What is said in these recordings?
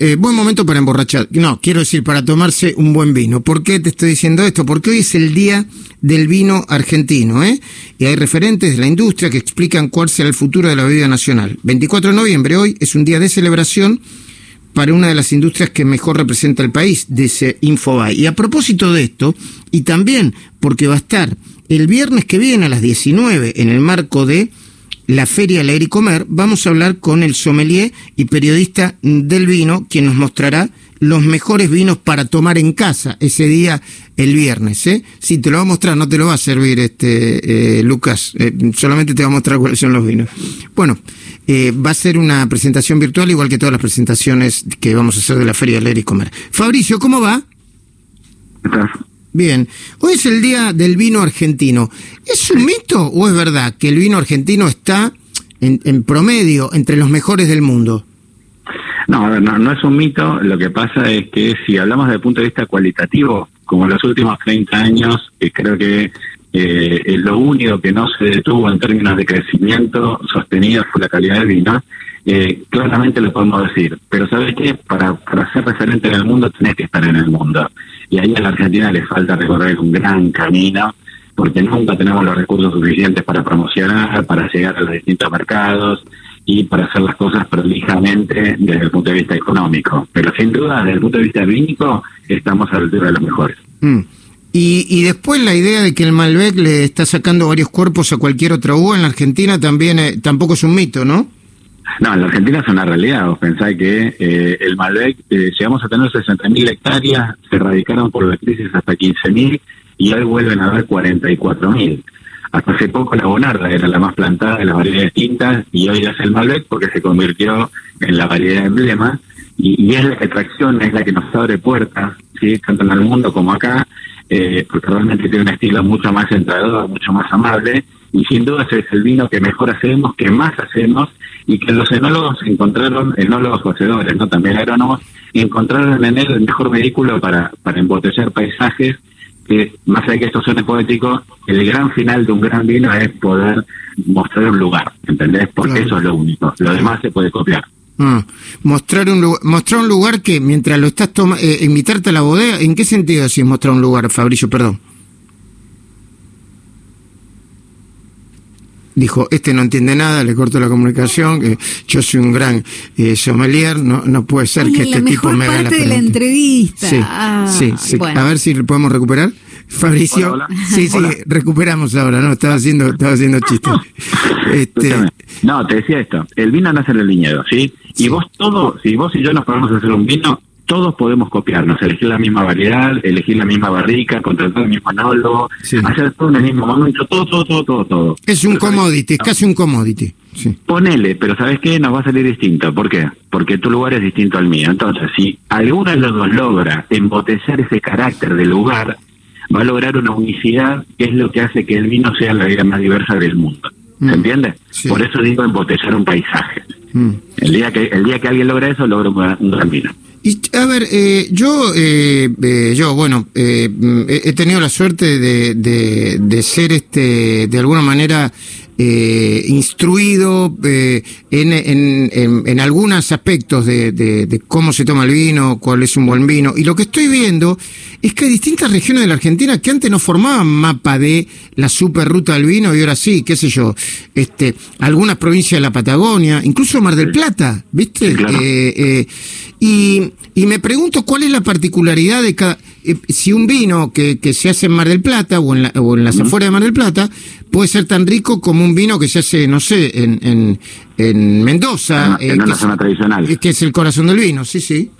eh, buen momento para emborrachar. No, quiero decir, para tomarse un buen vino. ¿Por qué te estoy diciendo esto? Porque hoy es el día del vino argentino, ¿eh? Y hay referentes de la industria que explican cuál será el futuro de la bebida nacional. 24 de noviembre hoy es un día de celebración para una de las industrias que mejor representa el país, dice Infobay. Y a propósito de esto, y también porque va a estar el viernes que viene a las 19 en el marco de la Feria Leer y Comer, vamos a hablar con el sommelier y periodista del vino, quien nos mostrará los mejores vinos para tomar en casa ese día el viernes. ¿eh? Sí, te lo va a mostrar, no te lo va a servir este eh, Lucas, eh, solamente te va a mostrar cuáles son los vinos. Bueno, eh, va a ser una presentación virtual igual que todas las presentaciones que vamos a hacer de la Feria Leer y Comer. Fabricio, ¿cómo va? Bien, hoy es el día del vino argentino. ¿Es un mito o es verdad que el vino argentino está en, promedio entre los mejores del mundo? No, no, no es un mito. Lo que pasa es que si hablamos desde el punto de vista cualitativo, como en los últimos 30 años, eh, creo que eh, lo único que no se detuvo en términos de crecimiento sostenido fue la calidad del vino. Eh, claramente lo podemos decir, pero ¿sabes qué? Para, para ser referente en el mundo tenés que estar en el mundo. Y ahí a la Argentina le falta recorrer un gran camino, porque nunca tenemos los recursos suficientes para promocionar, para llegar a los distintos mercados y para hacer las cosas prolijamente desde el punto de vista económico. Pero sin duda, desde el punto de vista clínico, estamos a la altura de los mejores. Mm. Y, y después la idea de que el Malbec le está sacando varios cuerpos a cualquier otra uva en la Argentina también eh, tampoco es un mito, ¿no? No, en la Argentina es una realidad. Vos pensáis que eh, el Malbec, eh, llegamos a tener 60.000 hectáreas, se erradicaron por la crisis hasta 15.000 y hoy vuelven a haber 44.000. Hasta hace poco la Bonarda era la más plantada de las variedades tintas y hoy es el Malbec porque se convirtió en la variedad emblema y, es la que tracciona, es la que nos abre puertas, ¿sí? tanto en el mundo como acá, eh, porque realmente tiene un estilo mucho más centrador, mucho más amable y sin duda ese es el vino que mejor hacemos, que más hacemos y que los enólogos encontraron, enólogos poseedores, no también agrónomos, encontraron en él el mejor vehículo para, para embotellar paisajes que, más allá de que esto suene poético, el gran final de un gran vino es poder mostrar un lugar, ¿entendés? Porque eso es lo único, lo demás se puede copiar. Ah, mostrar un lugar, mostrar un lugar que mientras lo estás tomando, eh, invitarte a la bodega, ¿en qué sentido así mostrar un lugar, Fabricio? Perdón. Dijo, este no entiende nada, le corto la comunicación, que yo soy un gran eh, sommelier, no, no puede ser que este tipo me haga la parte de la entrevista. Sí, ah, sí, A ver si lo podemos recuperar. Fabricio, sí, sí, recuperamos ahora, ¿no? Estaba haciendo, estaba haciendo chistes. Este... No, te decía esto, el vino nace en el viñedo, ¿sí? Y vos todo, si vos y yo nos podemos hacer un vino, todos podemos copiarnos, elegir la misma variedad, elegir la misma barrica, contratar el mismo anólogo, hacer todo en el mismo momento, todo, todo, todo, todo, todo. Es un commodity, es casi un commodity. Ponele, pero ¿sabes qué? Nos va a salir distinto. ¿Por qué? Porque tu lugar es distinto al mío. Entonces, si alguno de los dos logra embotellar ese carácter del lugar, va a lograr una unicidad que es lo que hace que el vino sea la vida más diversa del mundo. ¿Se mm. entiende? Por eso digo embotellar un paisaje. Mm. El día que el día que alguien logra eso, logra un gran vino. Y, a ver, eh, yo, eh, eh, yo, bueno, he tenido la suerte de, de, de ser, este, de alguna manera, eh, instruido eh, en, en, en, algunos aspectos de, de, cómo se toma el vino, cuál es un buen vino. Y lo que estoy viendo es que hay distintas regiones de la Argentina que antes no formaban mapa de la super ruta del vino y ahora sí, qué sé yo, este, algunas provincias de la Patagonia, incluso Mar del Plata, ¿viste? Eh, y, y me pregunto cuál es la particularidad de cada eh, si un vino que, que, se hace en Mar del Plata o en, la, o en las afueras de Mar del Plata puede ser tan rico como un vino que se hace, no sé, en, en, en Mendoza. En, en una zona tradicional. Que es el corazón del vino, sí, sí.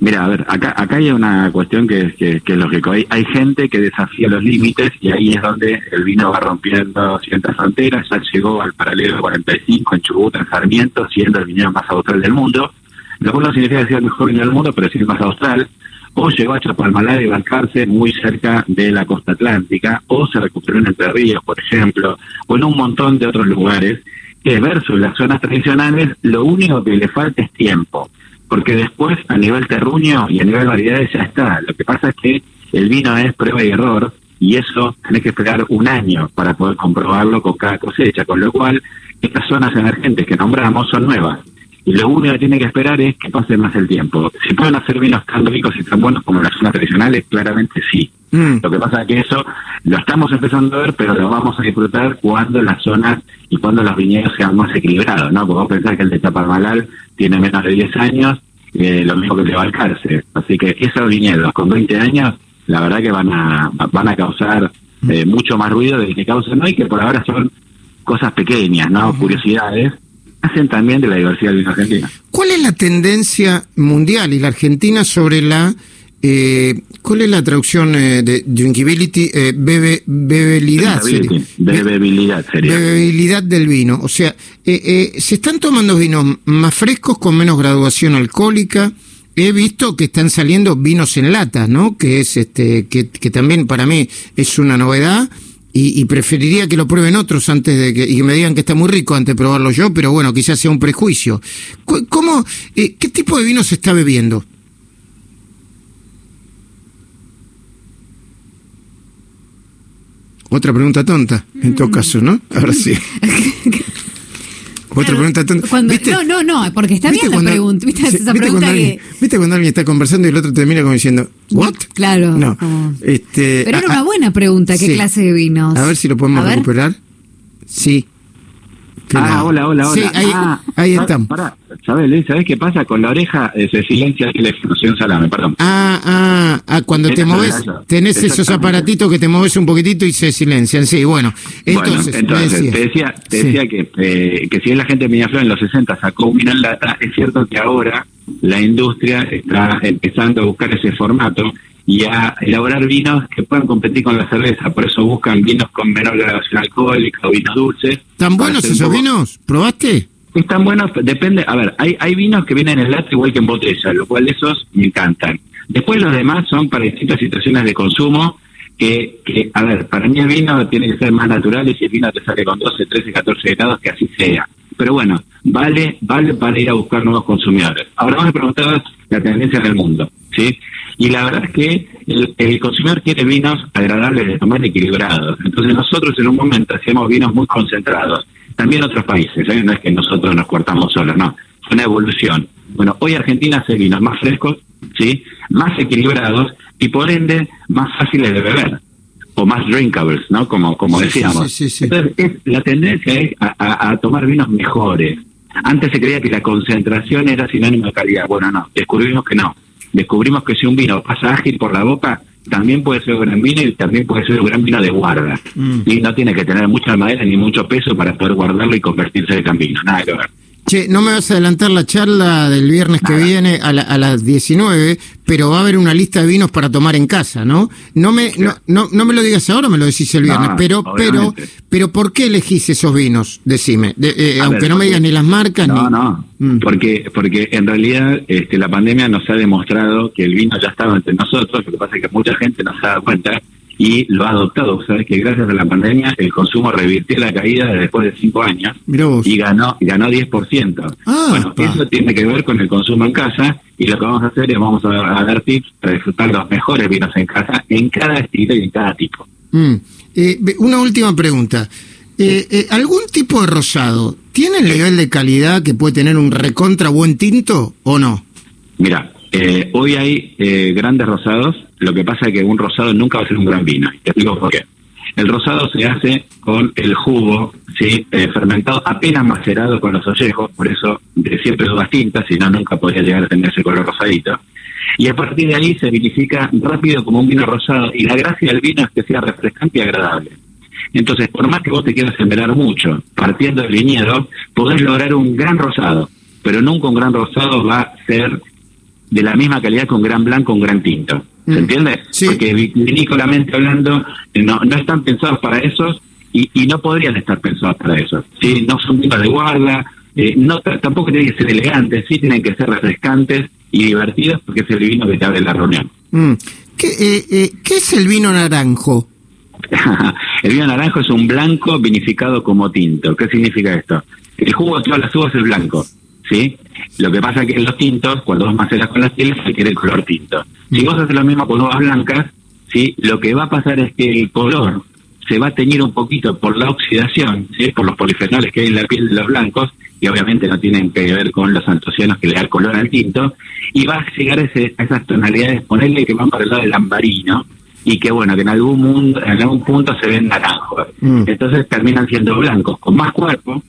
Mira, a ver, acá, acá hay una cuestión que, que, que es lógico. Hay, hay gente que desafía los límites y ahí es donde el vino va rompiendo ciertas fronteras. Ya llegó al paralelo 45 en Chubut, en Sarmiento, siendo el vino más austral del mundo. Cual no significa sea el mejor vino del mundo, pero el más austral o llegó a Chapalmalá y bancarse muy cerca de la costa atlántica, o se recuperó en Entre Ríos, por ejemplo, o en un montón de otros lugares, que versus las zonas tradicionales, lo único que le falta es tiempo, porque después a nivel terruño y a nivel variedades ya está. Lo que pasa es que el vino es prueba y error, y eso tenés que esperar un año para poder comprobarlo con cada cosecha, con lo cual estas zonas emergentes que nombramos son nuevas y lo único que tiene que esperar es que pase más el tiempo. Si pueden hacer vinos tan ricos y tan buenos como las zonas tradicionales, claramente sí. Mm. Lo que pasa es que eso lo estamos empezando a ver, pero lo vamos a disfrutar cuando las zonas y cuando los viñedos sean más equilibrados, ¿no? Como vos pensás que el de Chaparmalal tiene menos de 10 años, eh, lo mismo que el de Valcarce. Así que esos viñedos con 20 años, la verdad que van a, van a causar eh, mucho más ruido del que causan hoy, que por ahora son cosas pequeñas, ¿no? Curiosidades hacen también de la diversidad de la Argentina. ¿Cuál es la tendencia mundial y la Argentina sobre la eh, ¿Cuál es la traducción eh, de drinkability? Eh, bebe, bebebilidad. Bebebilidad sería. Bebebilidad del vino. O sea, eh, se están tomando vinos más frescos con menos graduación alcohólica. He visto que están saliendo vinos en lata, ¿no? Que es este, que, que también para mí es una novedad y, preferiría que lo prueben otros antes de que, y que me digan que está muy rico antes de probarlo yo, pero bueno, quizás sea un prejuicio. ¿Cómo, eh, ¿Qué tipo de vino se está bebiendo? Otra pregunta tonta, en todo mm. caso, ¿no? Ahora sí. Otra pregunta No, no, no, porque está bien la pregunta. ¿Viste, esa pregunta cuando alguien, ¿Viste cuando alguien está conversando y el otro termina como diciendo, ¿what? Claro. No. Este, Pero era una buena pregunta, ¿qué clase de vinos? A ver si lo podemos recuperar. Sí. Ah, hola, hola, hola. Sí, ahí, ah, ahí estamos. ¿sabes, ¿sabes qué pasa? Con la oreja eh, se silencia la explosión salame, perdón. Ah, ah, ah cuando te mueves, tenés esos aparatitos que te mueves un poquitito y se silencian, sí, bueno. Entonces, entonces te decía, te decía que, eh, que si la gente de Peñaflor en los 60 sacó un lata, es cierto que ahora la industria está empezando a buscar ese formato y a elaborar vinos que puedan competir con la cerveza. Por eso buscan vinos con menor graduación alcohólica o vinos dulces. ¿Tan buenos esos vinos? ¿Probaste? Están buenos, depende. A ver, hay, hay vinos que vienen en lata igual que en botella, lo cual esos me encantan. Después los demás son para distintas situaciones de consumo. Que, que, a ver, para mí el vino tiene que ser más natural y si el vino te sale con 12, 13, 14 grados, que así sea. Pero bueno, vale, vale para ir a buscar nuevos consumidores. Ahora vamos a preguntar la tendencia en el mundo, ¿sí? Y la verdad es que el, consumidor quiere vinos agradables de tomar equilibrados. Entonces nosotros en un momento hacemos vinos muy concentrados. También otros países, ¿eh? no es que nosotros nos cortamos solos, no. Es una evolución. Bueno, hoy Argentina hace vinos más frescos, ¿sí? Más equilibrados y por ende más fáciles de beber o más drinkables, ¿no? Como, como decíamos. Entonces, la tendencia es a, tomar vinos mejores. Antes se creía que la concentración era sinónimo de calidad. Bueno, no, descubrimos que no descubrimos que si un vino pasa ágil por la boca, también puede ser un gran vino y también puede ser un gran vino de guarda. Mm. Y no tiene que tener mucha madera ni mucho peso para poder guardarlo y convertirse en vino. Nada que ver. Che, no me vas a adelantar la charla del viernes que viene a, a, las 19, pero va a haber una lista de vinos para tomar en casa, ¿no? No me, no, no, me lo digas ahora, me lo decís el viernes, pero, pero, pero, ¿por qué elegís esos vinos? Decime, eh, aunque no me digas ni las marcas. No, no, mm. porque, porque en realidad este, la pandemia nos ha demostrado que el vino ya estaba entre nosotros, lo que pasa es que mucha gente no se ha dado cuenta y lo ha adoptado. Sabes que gracias a la pandemia el consumo revirtió la caída después de cinco años y ganó ganó 10%. Ah, bueno, eso tiene que ver con el consumo en casa y lo que vamos a hacer es vamos a, dar tips para disfrutar los mejores vinos en casa en cada estilo y en cada tipo. Mm. Eh, una última pregunta. Eh, eh, ¿Algún tipo de rosado tiene el nivel de calidad que puede tener un recontra buen tinto o no? Mira, eh, hoy hay eh, grandes rosados, lo que pasa es que un rosado nunca va a ser un gran vino. Te explico por qué. El rosado se hace con el jugo, ¿sí? Eh, fermentado apenas macerado con los ollejos, por eso de siempre es tintas, si no nunca podría llegar a tener ese color rosadito. Y a partir de ahí se vinifica rápido como un vino rosado, y la gracia del vino es que sea refrescante y agradable. Entonces, por más que vos te quieras sembrar mucho, partiendo del viñedo, podés lograr un gran rosado, pero nunca un gran rosado va a ser de la misma calidad con gran blanco, con gran tinto. ¿Se mm. entiende? Porque vinícolamente hablando, no, no están pensados para esos y, y no podrían estar pensados para eso. ¿sí? No son vinos de guarda, eh, no tampoco tienen que ser elegantes, sí tienen que ser refrescantes y divertidos porque es el vino que te abre la reunión. Mm. ¿Qué, eh, eh, ¿Qué es el vino naranjo? el vino naranjo es un blanco vinificado como tinto. ¿Qué significa esto? El jugo de todas las uvas es blanco. ¿Sí? Lo que pasa es que en los tintos, cuando vos maceras con las pieles, se quiere el color tinto. Si vos haces lo mismo con uvas blancas, ¿sí? Lo que va a pasar es que el color se va a teñir un poquito por la oxidación, ¿sí? Por los polifenoles que hay en la piel de los blancos, y obviamente no tienen que ver con los antocianos que le da color al tinto, y va a llegar ese, a esas tonalidades, ponerle que van para el lado del ambarino, y que bueno, que en algún, mundo, en algún punto se ven naranjos. Mm. Entonces terminan siendo blancos, con más cuerpo,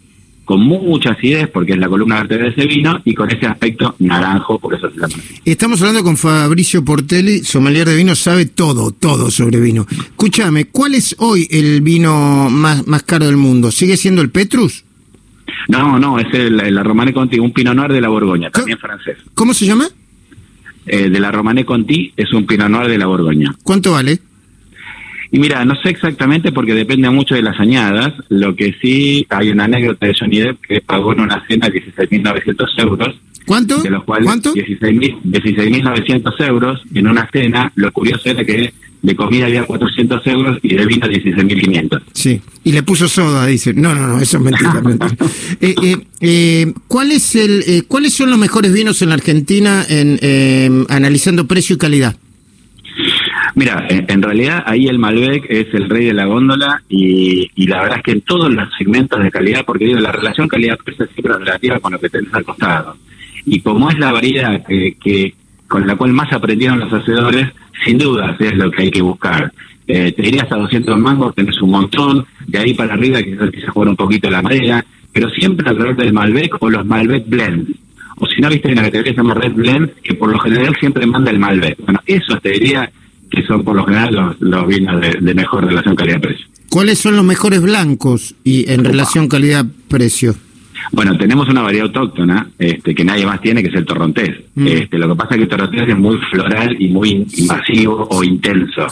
con mucha acidez, porque es la columna vertebral de ese vino, y con ese aspecto naranjo, por eso se llama Estamos hablando con Fabricio Portelli, sommelier de vino, sabe todo, todo sobre vino. Escúchame, ¿cuál es hoy el vino más, más caro del mundo? ¿Sigue siendo el Petrus? No, no, es el, la Romane Conti, un Pinot Noir de la Borgoña, también francés. ¿Cómo se llama? Eh, de la Romane Conti, es un Pinot Noir de la Borgoña. ¿Cuánto vale? Y mira, no sé exactamente porque depende mucho de las añadas. Lo que sí, hay una anécdota de Johnny Depp que pagó en una cena 16.900 euros. ¿Cuánto? De los cuales ¿Cuánto? 16.900 euros en una cena. Lo curioso era que de comida había 400 euros y de vino 16.500. Sí, y le puso soda, dice. No, no, no, eso es mentira. Eh, eh, eh, ¿cuál es el, ¿Cuáles son los mejores vinos en la Argentina en analizando precio y calidad? Mira, en, realidad ahí el Malbec es el rey de la góndola y, la verdad es que en todos los segmentos de calidad, porque digo, la relación calidad-precio siempre es relativa con lo que tenés al costado. Y como es la variedad que, con la cual más aprendieron los hacedores, sin duda es lo que hay que buscar. Eh, te dirías a 200 mangos, tenés un montón, de ahí para arriba quizás se jugar un poquito la madera, pero siempre alrededor del Malbec o los Malbec Blends. O si no, viste en la categoría se llama Red Blend, que por lo general siempre manda el Malbec. Bueno, eso te diría que son por lo general los, vinos de, mejor relación calidad-precio. ¿Cuáles son los mejores blancos y en relación calidad-precio? Bueno, tenemos una variedad autóctona este, que nadie más tiene, que es el torrontés. Mm. Este, lo que pasa es que el torrontés es muy floral y muy invasivo o intenso.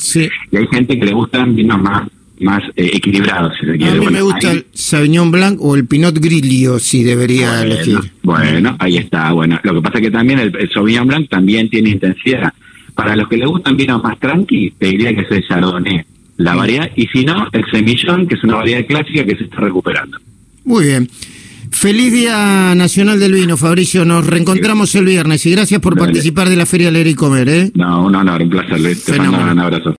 Y hay gente que le gustan vinos más más eh, equilibrados, si se quiere. A mí me gusta el Sauvignon Blanc o el Pinot Grigio, si debería elegir. Bueno, ahí está. Bueno, lo que pasa es que también el, el Sauvignon Blanc también tiene intensidad. Para los que le gustan vinos más tranqui, te diría que es el Chardonnay, la variedad, y si no, el Semillón, que es una variedad clásica que se está recuperando. Muy bien. Feliz Día Nacional del Vino, Fabricio. Nos reencontramos el viernes y gracias por participar de la Feria Leer y Comer. ¿eh? No, un honor, un placer. Te mando un abrazo.